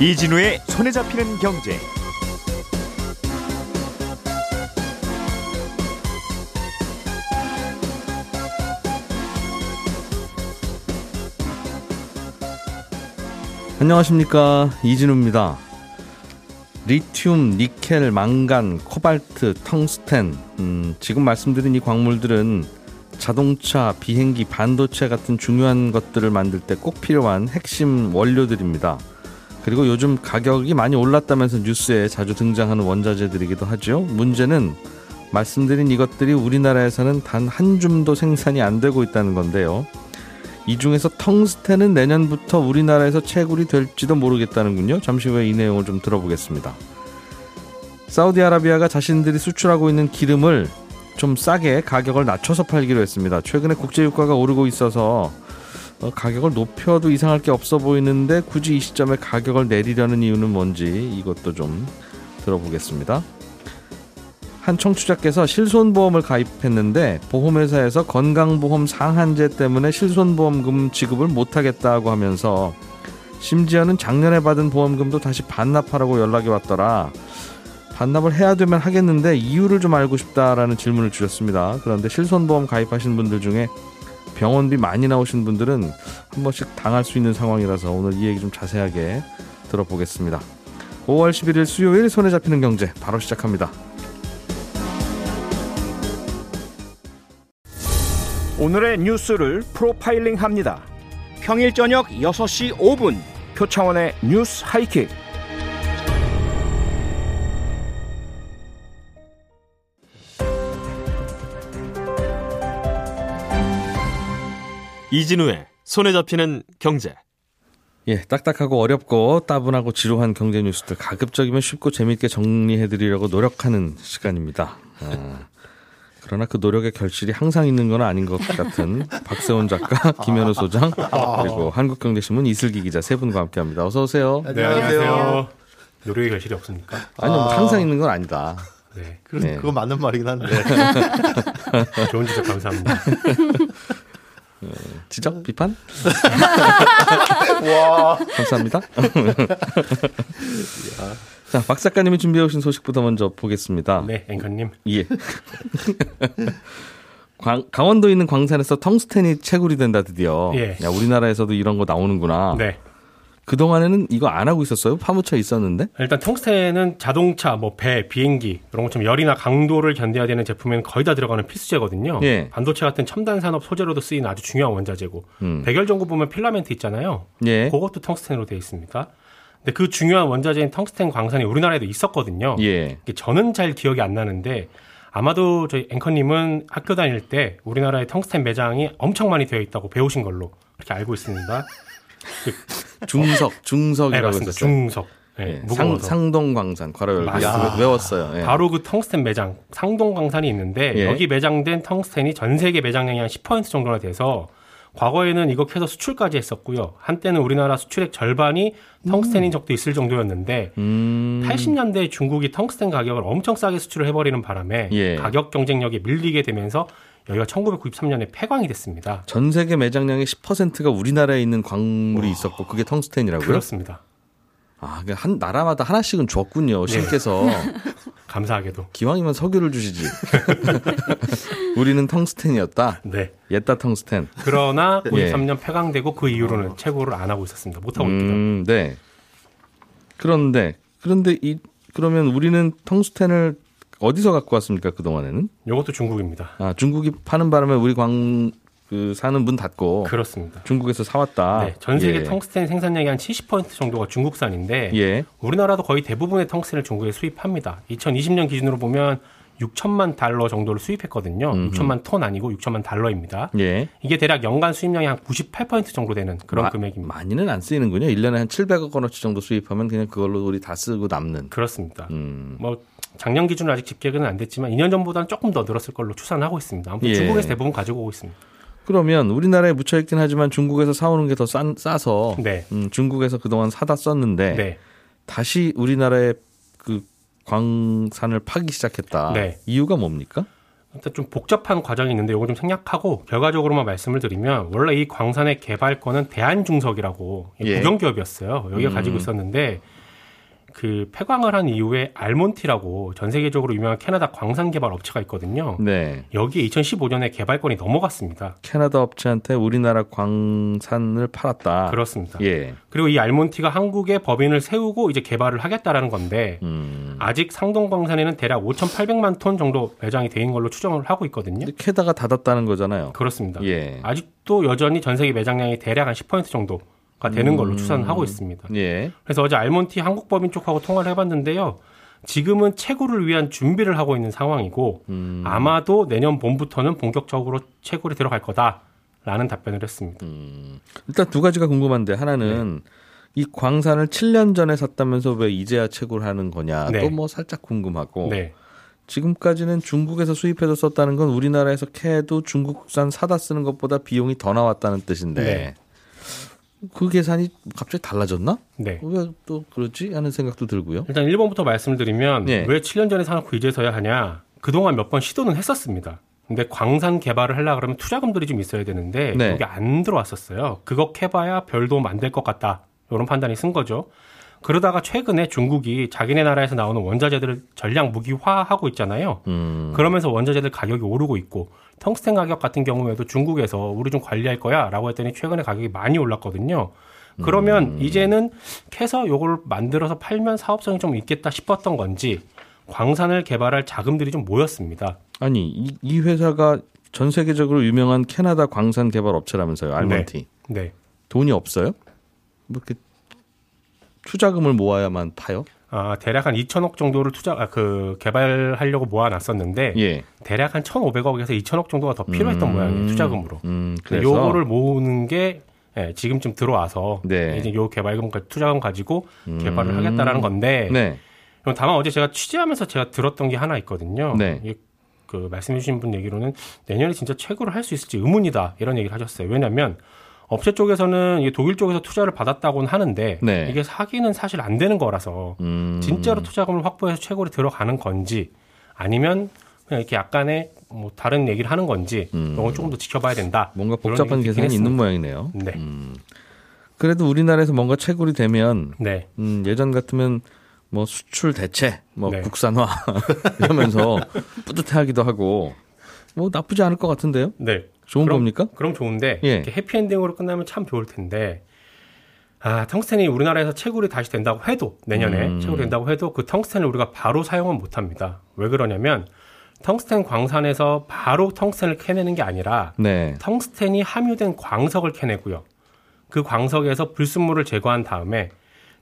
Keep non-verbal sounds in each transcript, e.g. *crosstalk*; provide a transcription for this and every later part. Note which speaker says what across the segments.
Speaker 1: 이진우의 손에 잡히는 경제.
Speaker 2: 안녕하십니까 이진우입니다. 리튬, 니켈, 망간, 코발트, 텅스텐 음, 지금 말씀드린 이 광물들은 자동차, 비행기, 반도체 같은 중요한 것들을 만들 때 꼭 필요한 핵심 원료들입니다. 그리고 요즘 가격이 많이 올랐다면서 뉴스에 자주 등장하는 원자재들이기도 하죠. 문제는 말씀드린 이것들이 우리나라에서는 단 한 줌도 생산이 안 되고 있다는 건데요. 이 중에서 텅스텐은 내년부터 우리나라에서 채굴이 될지도 모르겠다는군요. 잠시 후에 이 내용을 좀 들어보겠습니다. 사우디아라비아가 자신들이 수출하고 있는 기름을 좀 싸게 가격을 낮춰서 팔기로 했습니다. 최근에 국제유가가 오르고 있어서 어, 가격을 높여도 이상할 게 없어 보이는데 굳이 이 시점에 가격을 내리려는 이유는 뭔지 이것도 좀 들어보겠습니다. 한 청취자께서 실손보험을 가입했는데 보험회사에서 건강보험 상한제 때문에 실손보험금 지급을 못하겠다고 하면서 심지어는 작년에 받은 보험금도 다시 반납하라고 연락이 왔더라. 반납을 해야 되면 하겠는데 이유를 좀 알고 싶다라는 질문을 주셨습니다. 그런데 실손보험 가입하신 분들 중에 병원비 많이 나오신 분들은 한 번씩 당할 수 있는 상황이라서 오늘 이 얘기 좀 자세하게 들어보겠습니다. 5월 11일 수요일 손에 잡히는 경제 바로 시작합니다.
Speaker 3: 오늘의 뉴스를 프로파일링 합니다. 평일 저녁 6시 5분 표창원의 뉴스 하이킥.
Speaker 4: 이진우의 손에 잡히는 경제.
Speaker 2: 예, 딱딱하고 어렵고 따분하고 지루한 경제 뉴스들 가급적이면 쉽고 재미있게 정리해드리려고 노력하는 시간입니다. 아, 그러나 그 노력의 결실이 항상 있는 건 아닌 것 같은 박세원 작가, *laughs* 김현우 소장, 그리고 한국경제신문 이슬기 기자 세 분과 함께합니다. 어서 오세요.
Speaker 5: 네, 안녕하세요. 노력의 결실이 없습니까?
Speaker 2: 아니요, 뭐 항상 있는 건 아니다.
Speaker 5: 네.
Speaker 6: 그,
Speaker 2: 네.
Speaker 6: 그거 맞는 말이긴 한데.
Speaker 5: 좋은 지적 감사합니다. *laughs*
Speaker 2: 지적, 비판?
Speaker 6: 와.
Speaker 2: 감사합니다. *laughs* 자, 박 작가님이 준비해 오신 소식부터 먼저 보겠습니다.
Speaker 5: 네, 앵커님.
Speaker 2: 예. *laughs* 광- 강원도에 있는 광산에서 텅스텐이 채굴이 된다 드디어.
Speaker 5: 예.
Speaker 2: 야, 우리나라에서도 이런 거 나오는구나.
Speaker 5: 네.
Speaker 2: 그 동안에는 이거 안 하고 있었어요? 파묻혀 있었는데?
Speaker 5: 일단 텅스텐은 자동차, 뭐 배, 비행기 이런 것처럼 열이나 강도를 견뎌야 되는 제품에는 거의 다 들어가는 필수제거든요.
Speaker 2: 예.
Speaker 5: 반도체 같은 첨단 산업 소재로도 쓰이는 아주 중요한 원자재고
Speaker 2: 음.
Speaker 5: 백열 전구 보면 필라멘트 있잖아요.
Speaker 2: 예.
Speaker 5: 그것도 텅스텐으로 되어 있습니다. 근데 그 중요한 원자재인 텅스텐 광산이 우리나라에도 있었거든요.
Speaker 2: 예.
Speaker 5: 저는 잘 기억이 안 나는데 아마도 저희 앵커님은 학교 다닐 때 우리나라의 텅스텐 매장이 엄청 많이 되어 있다고 배우신 걸로 그렇게 알고 있습니다. *laughs*
Speaker 2: 중석,
Speaker 5: 네,
Speaker 2: 중석이라고
Speaker 5: 맞습니다.
Speaker 2: 했었어요.
Speaker 5: 중석. 네,
Speaker 2: 예. 상. 상동광산, 괄호 열고. 외웠어요. 예.
Speaker 5: 바로 그 텅스텐 매장, 상동광산이 있는데
Speaker 2: 예.
Speaker 5: 여기 매장된 텅스텐이 전 세계 매장량이 한 10% 정도나 돼서 과거에는 이거 캐서 수출까지 했었고요. 한때는 우리나라 수출액 절반이 텅스텐인 적도 있을 정도였는데
Speaker 2: 음.
Speaker 5: 80년대 중국이 텅스텐 가격을 엄청 싸게 수출을 해버리는 바람에
Speaker 2: 예.
Speaker 5: 가격 경쟁력이 밀리게 되면서 여기가 1993년에 폐광이 됐습니다.
Speaker 2: 전 세계 매장량의 10%가 우리나라에 있는 광물이 있었고 그게 텅스텐이라고요?
Speaker 5: 그렇습니다.
Speaker 2: 아, 그한 나라마다 하나씩은 줬군요.
Speaker 5: 네.
Speaker 2: 신께서 *laughs*
Speaker 5: 감사하게도.
Speaker 2: 기왕이면 석유를 주시지. *laughs* 우리는 텅스텐이었다.
Speaker 5: 네.
Speaker 2: 옛다 텅스텐.
Speaker 5: 그러나 *laughs*
Speaker 2: 예.
Speaker 5: 93년 폐광되고 그 이후로는 채굴을 안 하고 있었습니다. 못 하고.
Speaker 2: 음, 네. 그런데 그런데 이 그러면 우리는 텅스텐을 어디서 갖고 왔습니까 그 동안에는?
Speaker 5: 이것도 중국입니다.
Speaker 2: 아 중국이 파는 바람에 우리 광 그 사는 문 닫고
Speaker 5: 그렇습니다.
Speaker 2: 중국에서 사왔다.
Speaker 5: 네, 전 세계
Speaker 2: 예.
Speaker 5: 텅스텐 생산량이 한 70% 정도가 중국산인데
Speaker 2: 예.
Speaker 5: 우리나라도 거의 대부분의 텅스텐을 중국에 수입합니다. 2020년 기준으로 보면 6천만 달러 정도를 수입했거든요. 6천만 톤 아니고 6천만 달러입니다.
Speaker 2: 예.
Speaker 5: 이게 대략 연간 수입량이 한 98% 정도 되는 그런
Speaker 2: 마-
Speaker 5: 금액입니다.
Speaker 2: 많이는 안 쓰이는군요. 1년에 한 700억 원어치 정도 수입하면 그냥 그걸로 우리 다 쓰고 남는.
Speaker 5: 그렇습니다.
Speaker 2: 음.
Speaker 5: 뭐 작년 기준으로 아직 집계는 안 됐지만 2년 전보다는 조금 더 늘었을 걸로 추산하고 있습니다. 아무튼
Speaker 2: 예.
Speaker 5: 중국에서 대부분 가지고 오고 있습니다.
Speaker 2: 그러면 우리나라에 묻혀 있긴 하지만 중국에서 사오는 게 더 싸서
Speaker 5: 네.
Speaker 2: 음, 중국에서 그동안 사다 썼는데
Speaker 5: 네.
Speaker 2: 다시 우리나라에 그 광산을 파기 시작했다.
Speaker 5: 네.
Speaker 2: 이유가 뭡니까?
Speaker 5: 일단 좀 복잡한 과정이 있는데 이거 좀 생략하고 결과적으로만 말씀을 드리면 원래 이 광산의 개발권은 대한중석이라고
Speaker 2: 예.
Speaker 5: 국영기업이었어요. 여기가
Speaker 2: 음.
Speaker 5: 가지고 있었는데 그 폐광을 한 이후에 알몬티라고 전 세계적으로 유명한 캐나다 광산 개발 업체가 있거든요.
Speaker 2: 네.
Speaker 5: 여기에 2015년에 개발권이 넘어갔습니다.
Speaker 2: 캐나다 업체한테 우리나라 광산을 팔았다.
Speaker 5: 그렇습니다.
Speaker 2: 예.
Speaker 5: 그리고 이 알몬티가 한국에 법인을 세우고 이제 개발을 하겠다라는 건데
Speaker 2: 음.
Speaker 5: 아직 상동 광산에는 대략 5,800만 톤 정도 매장이 돼 있는 걸로 추정을 하고 있거든요.
Speaker 2: 캐다가 닫았다는 거잖아요.
Speaker 5: 그렇습니다.
Speaker 2: 예.
Speaker 5: 아직도 여전히 전 세계 매장량이 대략 한 10% 정도 가 되는 걸로
Speaker 2: 음.
Speaker 5: 추산을 하고 있습니다.
Speaker 2: 예.
Speaker 5: 그래서 어제 알몬티 한국 법인 쪽하고 통화를 해봤는데요. 지금은 채굴을 위한 준비를 하고 있는 상황이고
Speaker 2: 음.
Speaker 5: 아마도 내년 봄부터는 본격적으로 채굴에 들어갈 거다라는 답변을 했습니다.
Speaker 2: 음. 일단 두 가지가 궁금한데 하나는 이 광산을 7년 전에 샀다면서 왜 이제야 채굴하는 거냐
Speaker 5: 네.
Speaker 2: 또뭐 살짝 궁금하고
Speaker 5: 네,
Speaker 2: 지금까지는 중국에서 수입해서 썼다는 건 우리나라에서 캐도 중국산 사다 쓰는 것보다 비용이 더 나왔다는 뜻인데
Speaker 5: 네.
Speaker 2: 그 계산이 갑자기 달라졌나?
Speaker 5: 네.
Speaker 2: 왜 또 그러지 하는 생각도 들고요.
Speaker 5: 일단 1번부터 말씀을 드리면
Speaker 2: 네.
Speaker 5: 왜 7년 전에 사놓고 이제서야 하냐? 그동안 몇 번 시도는 했었습니다. 근데 광산 개발을 하려 그러면 투자금들이 좀 있어야 되는데
Speaker 2: 네.
Speaker 5: 그게 안 들어왔었어요. 그거 캐봐야 별 도움 안될것 같다. 이런 판단이 쓴 거죠. 그러다가 최근에 중국이 자기네 나라에서 나오는 원자재들을 전량 무기화하고 있잖아요.
Speaker 2: 음.
Speaker 5: 그러면서 원자재들 가격이 오르고 있고 텅스텐 가격 같은 경우에도 중국에서 우리 좀 관리할 거야라고 했더니 최근에 가격이 많이 올랐거든요. 그러면 이제는 캐서 요걸 만들어서 팔면 사업성이 좀 있겠다 싶었던 건지 광산을 개발할 자금들이 좀 모였습니다.
Speaker 2: 아니 이, 이 회사가 전 세계적으로 유명한 캐나다 광산 개발 업체라면서요. 알몬티.
Speaker 5: 네.
Speaker 2: 돈이 없어요? 뭐 이렇게 투자금을 모아야만 파요?
Speaker 5: 아, 대략 한 2천억 정도를 투자, 아, 그, 개발하려고 모아놨었는데,
Speaker 2: 예.
Speaker 5: 대략 한 1,500억에서 2천억 정도가 더 필요했던
Speaker 2: 음.
Speaker 5: 모양이에요, 투자금으로.
Speaker 2: 음,
Speaker 5: 근데
Speaker 2: 그래서
Speaker 5: 요거를 모으는 게 예, 지금쯤 들어와서
Speaker 2: 네.
Speaker 5: 이제 요 개발금 투자금 가지고 개발을 하겠다라는 건데
Speaker 2: 네.
Speaker 5: 그럼 다만 어제 제가 취재하면서 제가 들었던 게 하나 있거든요.
Speaker 2: 네.
Speaker 5: 그 말씀해주신 분 얘기로는 내년에 진짜 채굴을 할수 있을지 의문이다 이런 얘기를 하셨어요. 왜냐하면 업체 쪽에서는 이게 독일 쪽에서 투자를 받았다고는 하는데
Speaker 2: 네.
Speaker 5: 이게 사기는 사실 안 되는 거라서
Speaker 2: 음.
Speaker 5: 진짜로 투자금을 확보해서 채굴에 들어가는 건지 아니면 그냥 이렇게 약간의 뭐 다른 얘기를 하는 건지
Speaker 2: 음.
Speaker 5: 이건 조금 더 지켜봐야 된다.
Speaker 2: 뭔가 복잡한 계산이 있는. 모양이네요.
Speaker 5: 네.
Speaker 2: 음. 그래도 우리나라에서 뭔가 채굴이 되면
Speaker 5: 네.
Speaker 2: 음, 예전 같으면 뭐 수출 대체, 뭐
Speaker 5: 네.
Speaker 2: 국산화 *laughs* 이러면서 뿌듯해하기도 하고 뭐 나쁘지 않을 것 같은데요.
Speaker 5: 네.
Speaker 2: 좋은
Speaker 5: 그럼-
Speaker 2: 겁니까?
Speaker 5: 그럼 좋은데
Speaker 2: 예.
Speaker 5: 이렇게 해피엔딩으로 끝나면 참 좋을 텐데 아 텅스텐이 우리나라에서 채굴이 다시 된다고 해도 내년에
Speaker 2: 음.
Speaker 5: 채굴이 된다고 해도 그 텅스텐을 우리가 바로 사용은 못합니다. 왜 그러냐면 텅스텐 광산에서 바로 텅스텐을 캐내는 게 아니라
Speaker 2: 네.
Speaker 5: 텅스텐이 함유된 광석을 캐내고요. 그 광석에서 불순물을 제거한 다음에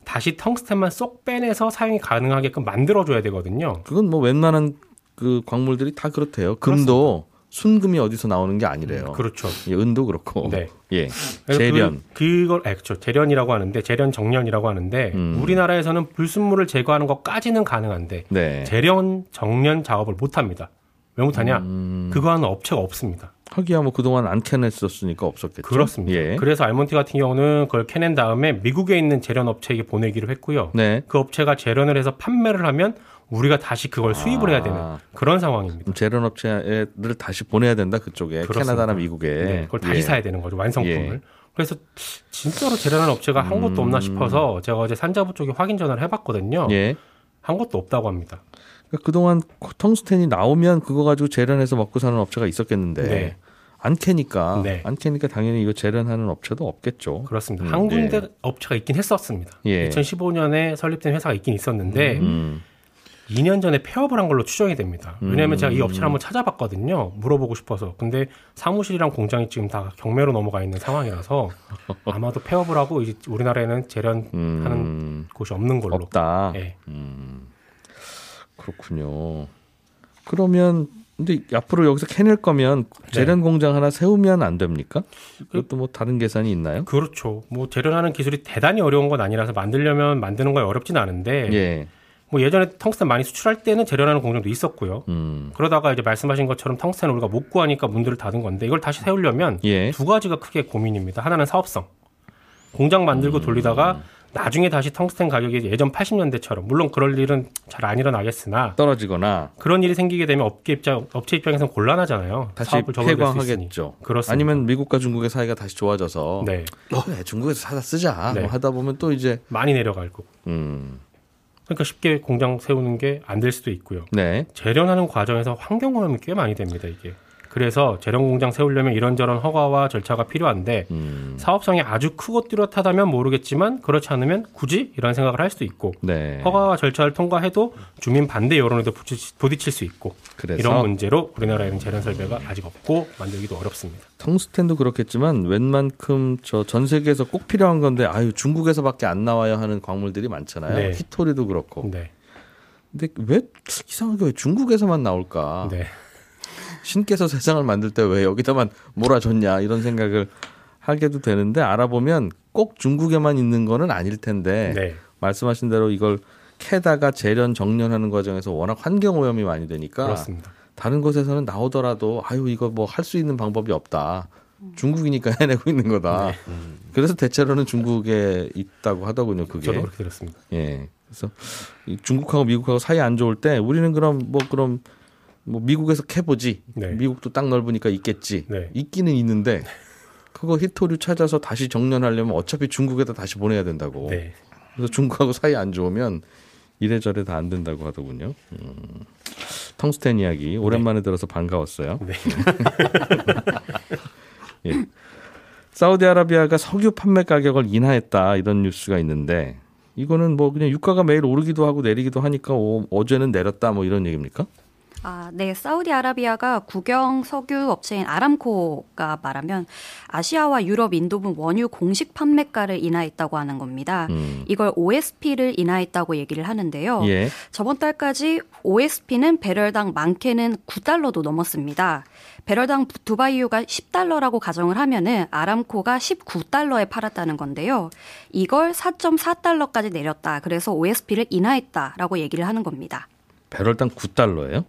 Speaker 5: 다시 텅스텐만 쏙 빼내서 사용이 가능하게끔 만들어줘야 되거든요.
Speaker 2: 그건 뭐 웬만한 그 광물들이 다 그렇대요. 금도 순금이 어디서 나오는 게 아니래요.
Speaker 5: 그렇죠.
Speaker 2: 예, 은도 그렇고.
Speaker 5: 네.
Speaker 2: 예.
Speaker 5: 그래서
Speaker 2: 재련.
Speaker 5: 그, 아, 그렇죠. 재련이라고 하는데 재련 정련이라고 하는데
Speaker 2: 음.
Speaker 5: 우리나라에서는 불순물을 제거하는 것까지는 가능한데
Speaker 2: 네.
Speaker 5: 재련 정련 작업을 못 합니다. 왜 못하냐?
Speaker 2: 음.
Speaker 5: 그거 하는 업체가 없습니다.
Speaker 2: 하기야 뭐 그동안 안 캐냈었으니까 없었겠죠.
Speaker 5: 그렇습니다.
Speaker 2: 예.
Speaker 5: 그래서 알몬티 같은 경우는 그걸 캐낸 다음에 미국에 있는 재련 업체에게 보내기로 했고요.
Speaker 2: 네.
Speaker 5: 그 업체가 재련을 해서 판매를 하면 우리가 다시 그걸 수입을 해야 되는
Speaker 2: 아.
Speaker 5: 그런 상황입니다.
Speaker 2: 재련 업체를 다시 보내야 된다 그쪽에
Speaker 5: 그렇습니다.
Speaker 2: 캐나다나 미국에.
Speaker 5: 네, 그걸 다시
Speaker 2: 예.
Speaker 5: 사야 되는 거죠 완성품을.
Speaker 2: 예.
Speaker 5: 그래서 진짜로 재련하는 업체가 한 곳도 없나 싶어서 제가 어제 산자부 쪽에 확인 전화를 해봤거든요.
Speaker 2: 음. 예.
Speaker 5: 한 곳도 없다고 합니다.
Speaker 2: 그러니까 그동안 텅스텐이 나오면 그거 가지고 재련해서 먹고 사는 업체가 있었겠는데
Speaker 5: 네.
Speaker 2: 안 캐니까
Speaker 5: 네.
Speaker 2: 안 캐니까 당연히 이거 재련하는 업체도 없겠죠.
Speaker 5: 그렇습니다.
Speaker 2: 음,
Speaker 5: 한 군데
Speaker 2: 예.
Speaker 5: 업체가 있긴 했었습니다.
Speaker 2: 예.
Speaker 5: 2015년에 설립된 회사가 있긴 있었는데
Speaker 2: 음.
Speaker 5: 2년 전에 폐업을 한 걸로 추정이 됩니다. 왜냐하면 제가 이 업체를 한번 찾아봤거든요. 물어보고 싶어서. 근데 사무실이랑 공장이 지금 다 경매로 넘어가 있는 상황이라서 *laughs* 아마도 폐업을 하고 이제 우리나라에는 재련하는
Speaker 2: 음.
Speaker 5: 곳이 없는 걸로.
Speaker 2: 없다.
Speaker 5: 예.
Speaker 2: 그렇군요. 그러면 근데 앞으로 여기서 캐낼 거면 재련 공장 하나 세우면 안 됩니까? 그것도 뭐 다른 계산이 있나요?
Speaker 5: 그렇죠. 뭐 재련하는 기술이 대단히 어려운 건 아니라서 만들려면 만드는 거 어렵진 않은데
Speaker 2: 예.
Speaker 5: 뭐 예전에 텅스텐 많이 수출할 때는 재련하는 공장도 있었고요.
Speaker 2: 음.
Speaker 5: 그러다가 이제 말씀하신 것처럼 텅스텐을 우리가 못 구하니까 문들을 닫은 건데 이걸 다시 세우려면
Speaker 2: 예.
Speaker 5: 두 가지가 크게 고민입니다. 하나는 사업성. 공장 만들고 돌리다가 나중에 다시 텅스텐 가격이 예전 80년대처럼 물론 그럴 일은 잘 안 일어나겠으나
Speaker 2: 떨어지거나
Speaker 5: 그런 일이 생기게 되면 업계 입장 업체 입장에서는 곤란하잖아요.
Speaker 2: 다시. 폐광하겠죠.
Speaker 5: 그렇습니다.
Speaker 2: 아니면 미국과 중국의 사이가 다시 좋아져서
Speaker 5: 네
Speaker 2: 그래, 중국에서 사다 쓰자
Speaker 5: 네.
Speaker 2: 뭐 하다 보면 또 이제
Speaker 5: 많이 내려갈 거고
Speaker 2: 음,
Speaker 5: 그러니까 쉽게 공장 세우는 게 안 될 수도 있고요.
Speaker 2: 네.
Speaker 5: 재련하는 과정에서 환경 오염이 꽤 많이 됩니다 이게. 그래서 재련 공장 세우려면 이런저런 허가와 절차가 필요한데
Speaker 2: 음,
Speaker 5: 사업성이 아주 크고 뚜렷하다면 모르겠지만 그렇지 않으면 굳이 이런 생각을 할 수도 있고
Speaker 2: 네.
Speaker 5: 허가와 절차를 통과해도 주민 반대 여론에도 부딪- 부딪힐 수 있고
Speaker 2: 그래서
Speaker 5: 이런 문제로 우리나라에는 재련 설비가 아직 없고 만들기도 어렵습니다.
Speaker 2: 텅스텐도 그렇겠지만 웬만큼 저 전 세계에서 꼭 필요한 건데 아유 중국에서밖에 안 나와야 하는 광물들이 많잖아요.
Speaker 5: 네.
Speaker 2: 히토리도 그렇고.
Speaker 5: 네,
Speaker 2: 근데 왜 이상하게 왜 중국에서만 나올까?
Speaker 5: 네,
Speaker 2: 신께서 *laughs* 세상을 만들 때 왜 여기다만 몰아줬냐 이런 생각을 하게도 되는데 알아보면 꼭 중국에만 있는 거는 아닐 텐데
Speaker 5: 네,
Speaker 2: 말씀하신 대로 이걸 캐다가 재련 정련하는 과정에서 워낙 환경 오염이 많이 되니까
Speaker 5: 그렇습니다.
Speaker 2: 다른 곳에서는 나오더라도 아유 이거 뭐 할 수 있는 방법이 없다. 중국이니까 *laughs* 해내고 있는 거다. 그래서 대체로는 중국에 있다고 하더군요. 그게.
Speaker 5: 저도 그렇게 들었습니다.
Speaker 2: 예. 그래서 이 중국하고 미국하고 사이 안 좋을 때 우리는 그럼 뭐 그럼 뭐 미국에서 캐보지.
Speaker 5: 네.
Speaker 2: 미국도 땅 넓으니까 있겠지.
Speaker 5: 네.
Speaker 2: 있기는 있는데 그거 히토류 찾아서 다시 정련하려면 어차피 중국에다 다시 보내야 된다고.
Speaker 5: 네,
Speaker 2: 그래서 중국하고 사이 안 좋으면 이래저래 다 안 된다고 하더군요. 음. 텅스텐 이야기 오랜만에 들어서 반가웠어요.
Speaker 5: 네. *laughs*
Speaker 2: 예. 사우디아라비아가 석유 판매 가격을 인하했다 이런 뉴스가 있는데 이거는 뭐 그냥 유가가 매일 오르기도 하고 내리기도 하니까 어, 어제는 내렸다 뭐 이런 얘기입니까?
Speaker 6: 아, 네. 사우디아라비아가 국영 석유 업체인 아람코가 말하면 아시아와 유럽, 인도분 원유 공식 판매가를 인하했다고 하는 겁니다.
Speaker 2: 음.
Speaker 6: 이걸 OSP를 인하했다고 얘기를 하는데요.
Speaker 2: 예.
Speaker 6: 저번 달까지 OSP는 배럴당 많게는 9달러도 넘었습니다. 배럴당 두바이유가 10달러라고 가정을 하면은 아람코가 19달러에 팔았다는 건데요. 이걸 4.4달러까지 내렸다. 그래서 OSP를 인하했다라고 얘기를 하는 겁니다.
Speaker 2: 배럴당 9달러예요?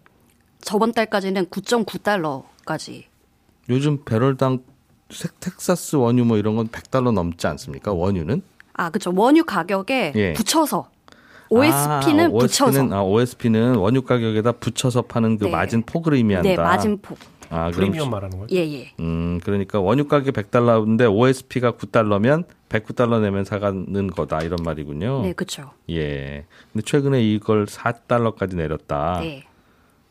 Speaker 6: 저번 달까지는 9.9달러까지.
Speaker 2: 요즘 배럴당 색- 텍사스 원유 뭐 이런 건 100달러 넘지 않습니까? 원유는?
Speaker 6: 아, 그쵸. 원유 가격에
Speaker 2: 예.
Speaker 6: 붙여서. OSP는
Speaker 2: 아,
Speaker 6: 붙여서.
Speaker 2: OSP는, 아, OSP는 원유 가격에다 붙여서 파는 그
Speaker 6: 네.
Speaker 2: 마진 폭을 의미한다.
Speaker 6: 네, 마진 폭.
Speaker 2: 아, 그럼
Speaker 5: 프리미엄 말하는 거예요?
Speaker 6: 예, 예.
Speaker 2: 음, 그러니까 원유 가격 100달러인데 OSP가 9달러면 109달러 내면 사가는 거다 이런 말이군요.
Speaker 6: 네, 그쵸.
Speaker 2: 예. 근데 최근에 이걸 4달러까지 내렸다.
Speaker 6: 네.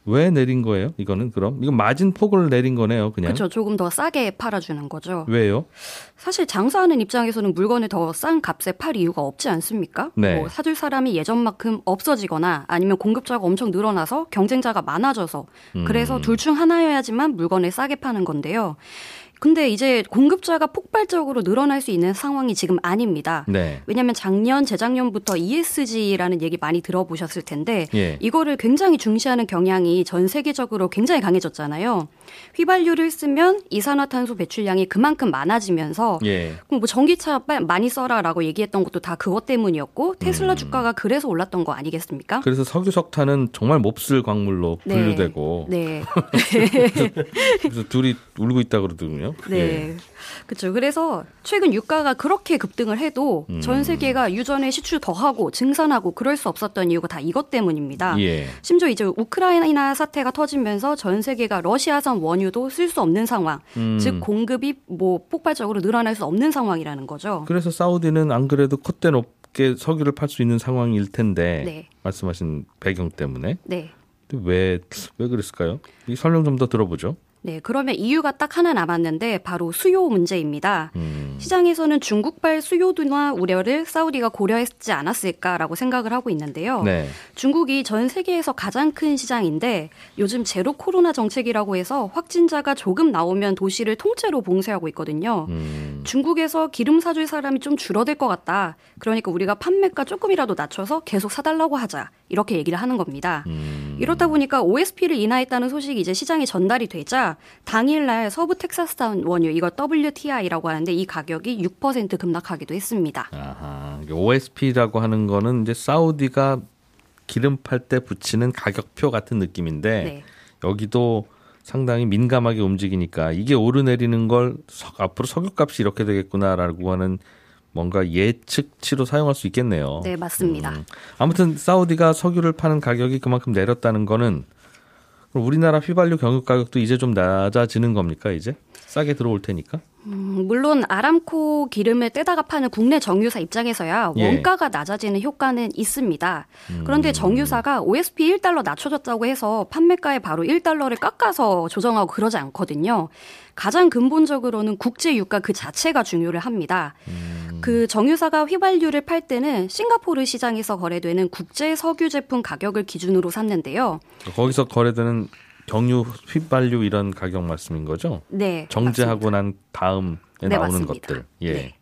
Speaker 2: 왜 내린 거예요? 이거는 그럼 이건 마진 폭을 내린 거네요, 그냥.
Speaker 6: 그쵸. 조금 더 싸게 팔아주는 거죠.
Speaker 2: 왜요?
Speaker 6: 사실 장사하는 입장에서는 물건을 더 싼 값에 팔 이유가 없지 않습니까?
Speaker 2: 네.
Speaker 6: 뭐 사줄 사람이 예전만큼 없어지거나 아니면 공급자가 엄청 늘어나서 경쟁자가 많아져서
Speaker 2: 음.
Speaker 6: 그래서 둘중 하나여야지만 물건을 싸게 파는 건데요. 근데 이제 공급자가 폭발적으로 늘어날 수 있는 상황이 지금 아닙니다.
Speaker 2: 네.
Speaker 6: 왜냐하면 작년, 재작년부터 ESG라는 얘기 많이 들어보셨을 텐데
Speaker 2: 예.
Speaker 6: 이거를 굉장히 중시하는 경향이 전 세계적으로 굉장히 강해졌잖아요. 휘발유를 쓰면 이산화탄소 배출량이 그만큼 많아지면서
Speaker 2: 예.
Speaker 6: 그럼 뭐 전기차 많이 써라라고 얘기했던 것도 다 그것 때문이었고 테슬라
Speaker 2: 음.
Speaker 6: 주가가 그래서 올랐던 거 아니겠습니까?
Speaker 2: 그래서 석유 석탄은 정말 몹쓸 광물로
Speaker 6: 네.
Speaker 2: 분류되고
Speaker 6: 네, *laughs*
Speaker 2: 그래서 둘이 울고 있다 그러더군요.
Speaker 6: 네,
Speaker 2: 예.
Speaker 6: 그렇죠. 그래서 최근 유가가 그렇게 급등을 해도
Speaker 2: 음.
Speaker 6: 전 세계가 유전에 시출 더하고 증산하고 그럴 수 없었던 이유가 다 이것 때문입니다.
Speaker 2: 예.
Speaker 6: 심지어 이제 우크라이나 사태가 터지면서 전 세계가 러시아산 원유도 쓸 수 없는 상황,
Speaker 2: 음.
Speaker 6: 즉 공급이 뭐 폭발적으로 늘어날 수 없는 상황이라는 거죠.
Speaker 2: 그래서 사우디는 안 그래도 콧대 높게 석유를 팔 수 있는 상황일 텐데
Speaker 6: 네,
Speaker 2: 말씀하신 배경 때문에
Speaker 6: 네.
Speaker 2: 왜왜 그랬을까요? 이 설명 좀 더 들어보죠.
Speaker 6: 네, 그러면 이유가 딱 하나 남았는데 바로 수요 문제입니다.
Speaker 2: 음.
Speaker 6: 시장에서는 중국발 수요도나 우려를 사우디가 고려했지 않았을까라고 생각을 하고 있는데요.
Speaker 2: 네.
Speaker 6: 중국이 전 세계에서 가장 큰 시장인데 요즘 제로 코로나 정책이라고 해서 확진자가 조금 나오면 도시를 통째로 봉쇄하고 있거든요.
Speaker 2: 음.
Speaker 6: 중국에서 기름 사줄 사람이 좀 줄어들 것 같다. 그러니까 우리가 판매가 조금이라도 낮춰서 계속 사달라고 하자. 이렇게 얘기를 하는 겁니다.
Speaker 2: 음.
Speaker 6: 이렇다 보니까 OSP를 인하했다는 소식이 이제 시장에 전달이 되자 당일날 서부 텍사스산 원유 이걸 WTI라고 하는데 이 가격이 6% 급락하기도 했습니다.
Speaker 2: 아하. OSP라고 하는 거는 이제 사우디가 기름 팔 때 붙이는 가격표 같은 느낌인데
Speaker 6: 네.
Speaker 2: 여기도 상당히 민감하게 움직이니까 이게 오르내리는 걸 석- 앞으로 석유값이 이렇게 되겠구나라고 하는 뭔가 예측치로 사용할 수 있겠네요.
Speaker 6: 네, 맞습니다.
Speaker 2: 음. 아무튼 사우디가 석유를 파는 가격이 그만큼 내렸다는 거는 우리나라 휘발유 경유 가격도 이제 좀 낮아지는 겁니까 이제 싸게 들어올 테니까?
Speaker 6: 음, 물론 아람코 기름을 떼다가 파는 국내 정유사 입장에서야
Speaker 2: 예.
Speaker 6: 원가가 낮아지는 효과는 있습니다.
Speaker 2: 음.
Speaker 6: 그런데 정유사가 OSP 1달러 낮춰줬다고 해서 판매가에 바로 1달러를 깎아서 조정하고 그러지 않거든요. 가장 근본적으로는 국제 유가 그 자체가 중요를 합니다.
Speaker 2: 음.
Speaker 6: 그 정유사가 휘발유를 팔 때는 싱가포르 시장에서 거래되는 국제 석유 제품 가격을 기준으로 샀는데요.
Speaker 2: 거기서 거래되는 경유 휘발유 이런 가격 말씀인 거죠?
Speaker 6: 네.
Speaker 2: 정제하고 난 다음에
Speaker 6: 네,
Speaker 2: 나오는
Speaker 6: 맞습니다.
Speaker 2: 것들. 예.
Speaker 6: 네.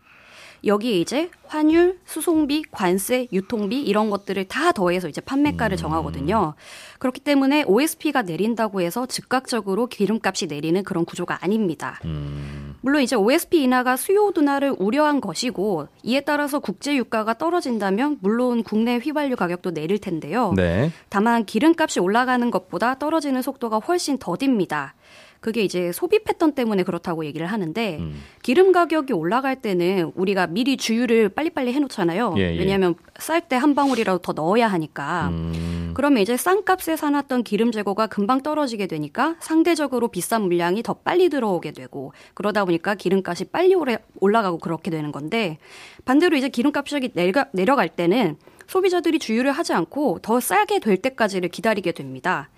Speaker 6: 여기에 이제 환율, 수송비, 관세, 유통비 이런 것들을 다 더해서 이제 판매가를
Speaker 2: 음.
Speaker 6: 정하거든요. 그렇기 때문에 OSP가 내린다고 해서 즉각적으로 기름값이 내리는 그런 구조가 아닙니다.
Speaker 2: 음.
Speaker 6: 물론 이제 OSP 인하가 수요 둔화를 우려한 것이고 이에 따라서 국제 유가가 떨어진다면 물론 국내 휘발유 가격도 내릴 텐데요.
Speaker 2: 네.
Speaker 6: 다만 기름값이 올라가는 것보다 떨어지는 속도가 훨씬 더딥니다. 그게 이제 소비 패턴 때문에 그렇다고 얘기를 하는데
Speaker 2: 음.
Speaker 6: 기름 가격이 올라갈 때는 우리가 미리 주유를 빨리빨리 해놓잖아요.
Speaker 2: 예, 예.
Speaker 6: 왜냐하면 쌀 때 한 방울이라도 더 넣어야 하니까.
Speaker 2: 음.
Speaker 6: 그러면 이제 싼 값에 사놨던 기름 재고가 금방 떨어지게 되니까 상대적으로 비싼 물량이 더 빨리 들어오게 되고 그러다 보니까 기름값이 빨리 올라가고 그렇게 되는 건데 반대로 이제 기름값이 내려갈 때는 소비자들이 주유를 하지 않고 더 싸게 될 때까지를 기다리게 됩니다.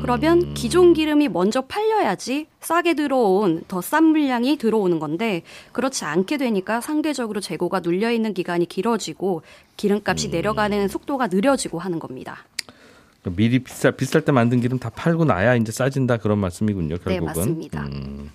Speaker 6: 그러면 기존 기름이 먼저 팔려야지 싸게 들어온 더 싼 물량이 들어오는 건데 그렇지 않게 되니까 상대적으로 재고가 눌려 있는 기간이 길어지고 기름값이 내려가는 속도가 느려지고 하는 겁니다.
Speaker 2: 미리 비쌀 비쌀 때 만든 기름 다 팔고 나야 이제 싸진다 그런 말씀이군요.
Speaker 6: 네,
Speaker 2: 결국은.
Speaker 6: 맞습니다.
Speaker 2: 음.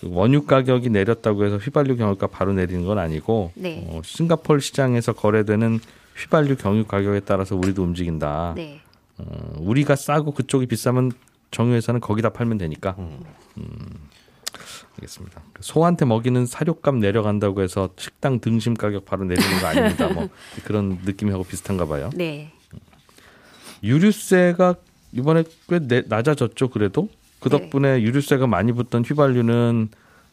Speaker 2: 그 원유 가격이 내렸다고 해서 휘발유 경유가 바로 내리는 건 아니고
Speaker 6: 네.
Speaker 2: 어, 싱가포르 시장에서 거래되는 휘발유 경유 가격에 따라서 우리도 움직인다.
Speaker 6: 네.
Speaker 2: 어, 우리가 싸고 그쪽이 비싸면 정유회사는 거기다 팔면 되니까. 음. 알겠습니다. 소한테 먹이는 사료값 내려간다고 해서 식당 등심 가격 바로 내리는 거 아닙니다. 뭐 *laughs* 그런 느낌하고 비슷한가 봐요.
Speaker 6: 네.
Speaker 2: 유류세가 이번에 꽤 내- 낮아졌죠. 그래도 그
Speaker 6: 네.
Speaker 2: 덕분에 유류세가 많이 붙던 휘발유는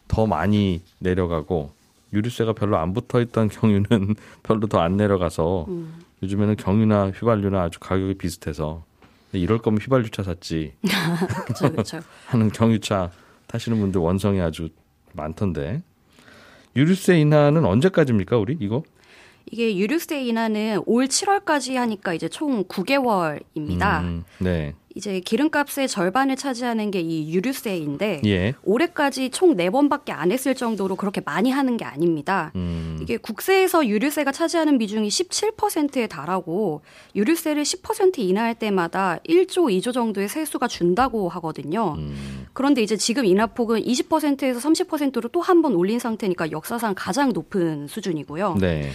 Speaker 2: 더 많이 내려가고 유류세가 별로 안 붙어 있던 경유는 *laughs* 별로 더 안 내려가서
Speaker 6: 음.
Speaker 2: 요즘에는 경유나 휘발유나 아주 가격이 비슷해서 이럴 거면 휘발유차 샀지 *laughs*
Speaker 6: 그렇죠. 그렇죠. *laughs*
Speaker 2: 하는 경유차 타시는 분들 원성이 아주 많던데 유류세 인하는 언제까지입니까 우리 이거?
Speaker 6: 이게 유류세 인하는 올 7월까지 하니까 이제 총 9개월입니다.
Speaker 2: 음, 네.
Speaker 6: 이제 기름값의 절반을 차지하는 게 이 유류세인데
Speaker 2: 예.
Speaker 6: 올해까지 총 4번밖에 안 했을 정도로 그렇게 많이 하는 게 아닙니다.
Speaker 2: 음,
Speaker 6: 이게 국세에서 유류세가 차지하는 비중이 17%에 달하고 유류세를 10% 인하할 때마다 1조, 2조 정도의 세수가 준다고 하거든요.
Speaker 2: 음,
Speaker 6: 그런데 이제 지금 인하폭은 20%에서 30%로 또 한 번 올린 상태니까 역사상 가장 높은 수준이고요.
Speaker 2: 네.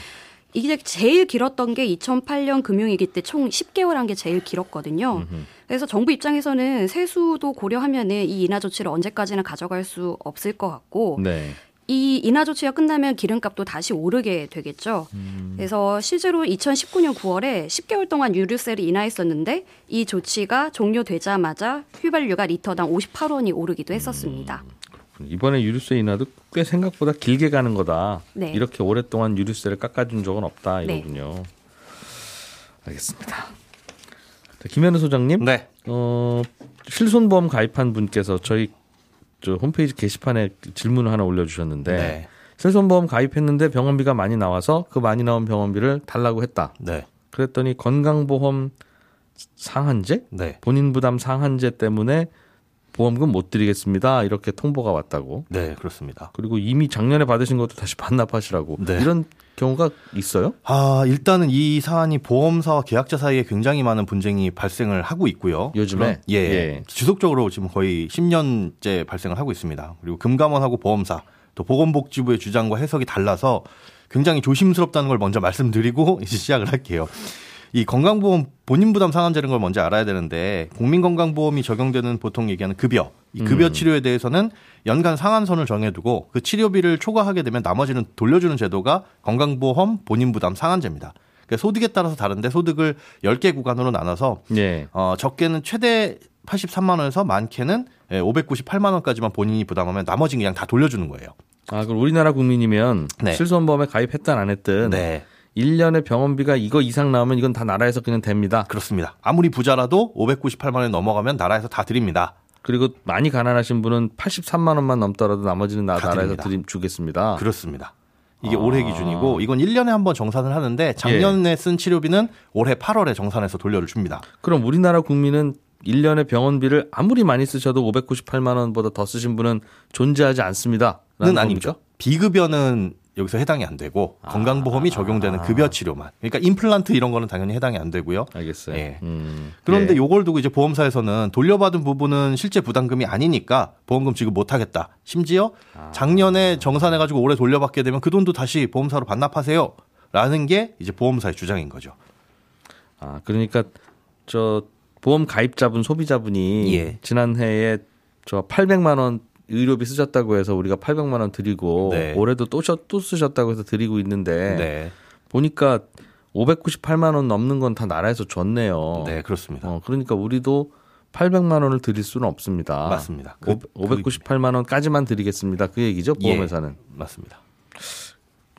Speaker 6: 이게 제일 길었던 게 2008년 금융위기 때 총 10개월 한 게 제일 길었거든요. 그래서 정부 입장에서는 세수도 고려하면은 이 인하 조치를 언제까지나 가져갈 수 없을 것 같고
Speaker 2: 네.
Speaker 6: 이 인하 조치가 끝나면 기름값도 다시 오르게 되겠죠.
Speaker 2: 음.
Speaker 6: 그래서 실제로 2019년 9월에 10개월 동안 유류세를 인하했었는데 이 조치가 종료되자마자 휘발유가 리터당 58원이 오르기도 했었습니다.
Speaker 2: 이번에 유류세 인하도 꽤 생각보다 길게 가는 거다.
Speaker 6: 네.
Speaker 2: 이렇게 오랫동안 유류세를 깎아준 적은 없다
Speaker 6: 네.
Speaker 2: 이거군요. 알겠습니다. 자, 김현우 소장님,
Speaker 7: 네.
Speaker 2: 어, 실손보험 가입한 분께서 저희 저 홈페이지 게시판에 질문을 하나 올려주셨는데
Speaker 7: 네.
Speaker 2: 실손보험 가입했는데 병원비가 많이 나와서 그 많이 나온 병원비를 달라고 했다.
Speaker 7: 네.
Speaker 2: 그랬더니 건강보험 상한제,
Speaker 7: 네.
Speaker 2: 본인 부담 상한제 때문에 보험금 못 드리겠습니다. 이렇게 통보가 왔다고.
Speaker 7: 네, 그렇습니다.
Speaker 2: 그리고 이미 작년에 받으신 것도 다시 반납하시라고.
Speaker 7: 네.
Speaker 2: 이런 경우가 있어요?
Speaker 7: 아, 일단은 이 사안이 보험사와 계약자 사이에 굉장히 많은 분쟁이 발생을 하고 있고요.
Speaker 2: 요즘에?
Speaker 7: 예,
Speaker 2: 예.
Speaker 7: 지속적으로 지금 거의 10년째 발생을 하고 있습니다. 그리고 금감원하고 보험사 또 보건복지부의 주장과 해석이 달라서 굉장히 조심스럽다는 걸 먼저 말씀드리고 *laughs* 이제 시작을 할게요. 이 건강보험 본인 부담 상한제라는 걸 먼저 알아야 되는데 국민건강보험이 적용되는 보통 얘기하는 급여, 이 급여
Speaker 2: 음.
Speaker 7: 치료에 대해서는 연간 상한선을 정해두고 그 치료비를 초과하게 되면 나머지는 돌려주는 제도가 건강보험 본인 부담 상한제입니다. 그러니까 소득에 따라서 다른데 소득을 10개 구간으로 나눠서
Speaker 2: 예.
Speaker 7: 어, 적게는 최대 83만 원에서 많게는 예, 598만 원까지만 본인이 부담하면 나머지는 그냥 다 돌려주는 거예요.
Speaker 2: 아, 그럼 우리나라 국민이면
Speaker 7: 네.
Speaker 2: 실손보험에 가입했든 안 했든
Speaker 7: 네.
Speaker 2: 1년에 병원비가 이거 이상 나오면 이건 다 나라에서 그냥 됩니다.
Speaker 7: 그렇습니다. 아무리 부자라도 598만 원 넘어가면 나라에서 다 드립니다.
Speaker 2: 그리고 많이 가난하신 분은 83만 원만 넘더라도 나머지는 나,
Speaker 7: 드립니다.
Speaker 2: 드림 주겠습니다.
Speaker 7: 그렇습니다. 이게
Speaker 2: 아.
Speaker 7: 올해 기준이고 이건 1년에 한 번 정산을 하는데 작년에 쓴 치료비는 올해 8월에 정산해서 돌려를 줍니다.
Speaker 2: 그럼 우리나라 국민은 1년에 병원비를 아무리 많이 쓰셔도 598만 원보다 더 쓰신 분은 존재하지 않습니다.
Speaker 7: 는 아니죠. 비급여는 여기서 해당이 안 되고
Speaker 2: 아.
Speaker 7: 건강보험이 적용되는 급여 치료만. 그러니까 임플란트 이런 거는 당연히 해당이 안 되고요.
Speaker 2: 알겠어요.
Speaker 7: 예.
Speaker 2: 음,
Speaker 7: 그런데
Speaker 2: 예.
Speaker 7: 요걸 두고 이제 보험사에서는 돌려받은 부분은 실제 부담금이 아니니까 보험금 지급 못 하겠다. 심지어
Speaker 2: 아.
Speaker 7: 작년에 정산해 가지고 올해 돌려받게 되면 그 돈도 다시 보험사로 반납하세요. 라는 게 이제 보험사의 주장인 거죠.
Speaker 2: 아, 그러니까 저 보험 가입자분 소비자분이
Speaker 7: 예.
Speaker 2: 지난해에 저 800만 원 의료비 쓰셨다고 해서 우리가 800만 원 드리고
Speaker 7: 네.
Speaker 2: 올해도 또, 셔- 또 쓰셨다고 해서 드리고 있는데
Speaker 7: 네.
Speaker 2: 보니까 598만 원 넘는 건 다 나라에서 줬네요.
Speaker 7: 네, 그렇습니다.
Speaker 2: 어, 그러니까 우리도 800만 원을 드릴 수는 없습니다.
Speaker 7: 맞습니다.
Speaker 2: 오-
Speaker 7: 그-
Speaker 2: 598만 원까지만 드리겠습니다. 그 얘기죠.
Speaker 7: 예.
Speaker 2: 보험회사는.
Speaker 7: 맞습니다.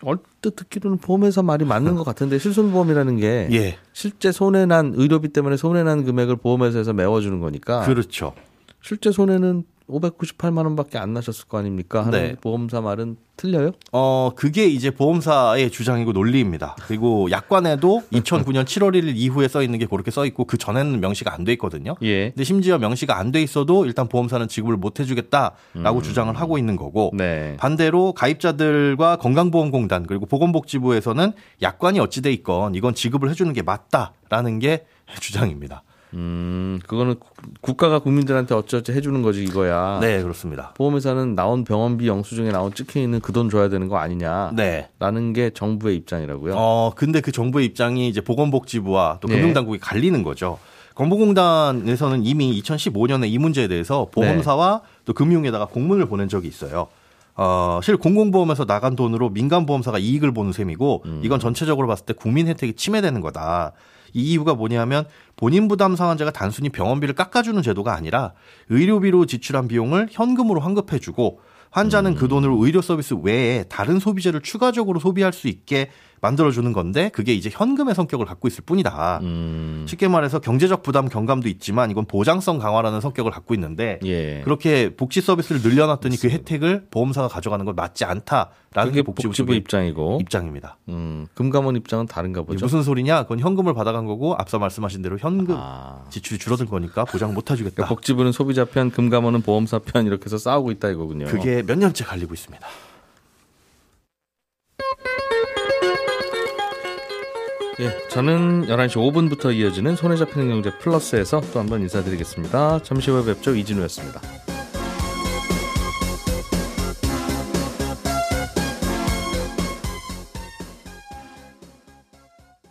Speaker 2: 얼뜻 듣기로는 보험회사 말이 맞는 것 같은데 실손보험이라는 게
Speaker 7: 예.
Speaker 2: 실제 손해난 의료비 때문에 손해난 금액을 보험회사에서 메워주는 거니까
Speaker 7: 그렇죠.
Speaker 2: 실제 손해는 598만 원밖에 안 나셨을 거 아닙니까? 하는
Speaker 7: 네.
Speaker 2: 보험사 말은 틀려요?
Speaker 7: 어, 그게 이제 보험사의 주장이고 논리입니다. 그리고 약관에도 2009년 7월 1일 이후에 써 있는 게 그렇게 써 있고 그 전에는 명시가 안 돼 있거든요.
Speaker 2: 예.
Speaker 7: 근데 심지어 명시가 안 돼 있어도 일단 보험사는 지급을 못 해주겠다라고 주장을 하고 있는 거고
Speaker 2: 네.
Speaker 7: 반대로 가입자들과 건강보험공단 그리고 보건복지부에서는 약관이 어찌 돼 있건 이건 지급을 해주는 게 맞다라는 게 *laughs* 주장입니다.
Speaker 2: 음, 그거는 국- 국가가 국민들한테 어쩌지 해주는 거지 이거야.
Speaker 7: 네, 그렇습니다.
Speaker 2: 보험회사는 나온 병원비 영수증에 나온 찍혀 있는 그 돈 줘야 되는 거 아니냐?
Speaker 7: 네.
Speaker 2: 라는 게 정부의 입장이라고요.
Speaker 7: 어, 근데 그 정부의 입장이 이제 보건복지부와 또
Speaker 2: 네.
Speaker 7: 금융당국이 갈리는 거죠. 건보공단에서는 이미 2015년에 이 문제에 대해서 보험사와 또 금융에다가 공문을 보낸 적이 있어요. 어, 실 공공보험에서 나간 돈으로 민간보험사가 이익을 보는 셈이고 이건 전체적으로 봤을 때 국민 혜택이 침해되는 거다. 이 이유가 뭐냐면 본인 부담 상환자가 단순히 병원비를 깎아주는 제도가 아니라 의료비로 지출한 비용을 현금으로 환급해주고 환자는 그 돈으로 의료 서비스 외에 다른 소비재를 추가적으로 소비할 수 있게 만들어주는 건데 그게 이제 현금의 성격을 갖고 있을 뿐이다.
Speaker 2: 음,
Speaker 7: 쉽게 말해서 경제적 부담 경감도 있지만 이건 보장성 강화라는 성격을 갖고 있는데
Speaker 2: 예.
Speaker 7: 그렇게 복지 서비스를 늘려놨더니 그 혜택을 보험사가 가져가는 건 맞지 않다라는
Speaker 2: 게
Speaker 7: 복지부,
Speaker 2: 복지부 입장이고,
Speaker 7: 입장입니다.
Speaker 2: 음, 금감원 입장은 다른가 보죠.
Speaker 7: 무슨 소리냐? 그건 현금을 받아간 거고 앞서 말씀하신 대로 현금
Speaker 2: 아.
Speaker 7: 지출이 줄어든 거니까 보장 못 해주겠다.
Speaker 2: 그러니까 복지부는 소비자 편, 금감원은 보험사 편 이렇게 해서 싸우고 있다 이거군요.
Speaker 7: 그게 몇 년째 갈리고 있습니다.
Speaker 2: 예, 저는 11시 5분부터 이어지는 손에 잡히는 경제 플러스에서 또 한번 인사드리겠습니다. 잠시 후에 뵙죠. 이진우였습니다.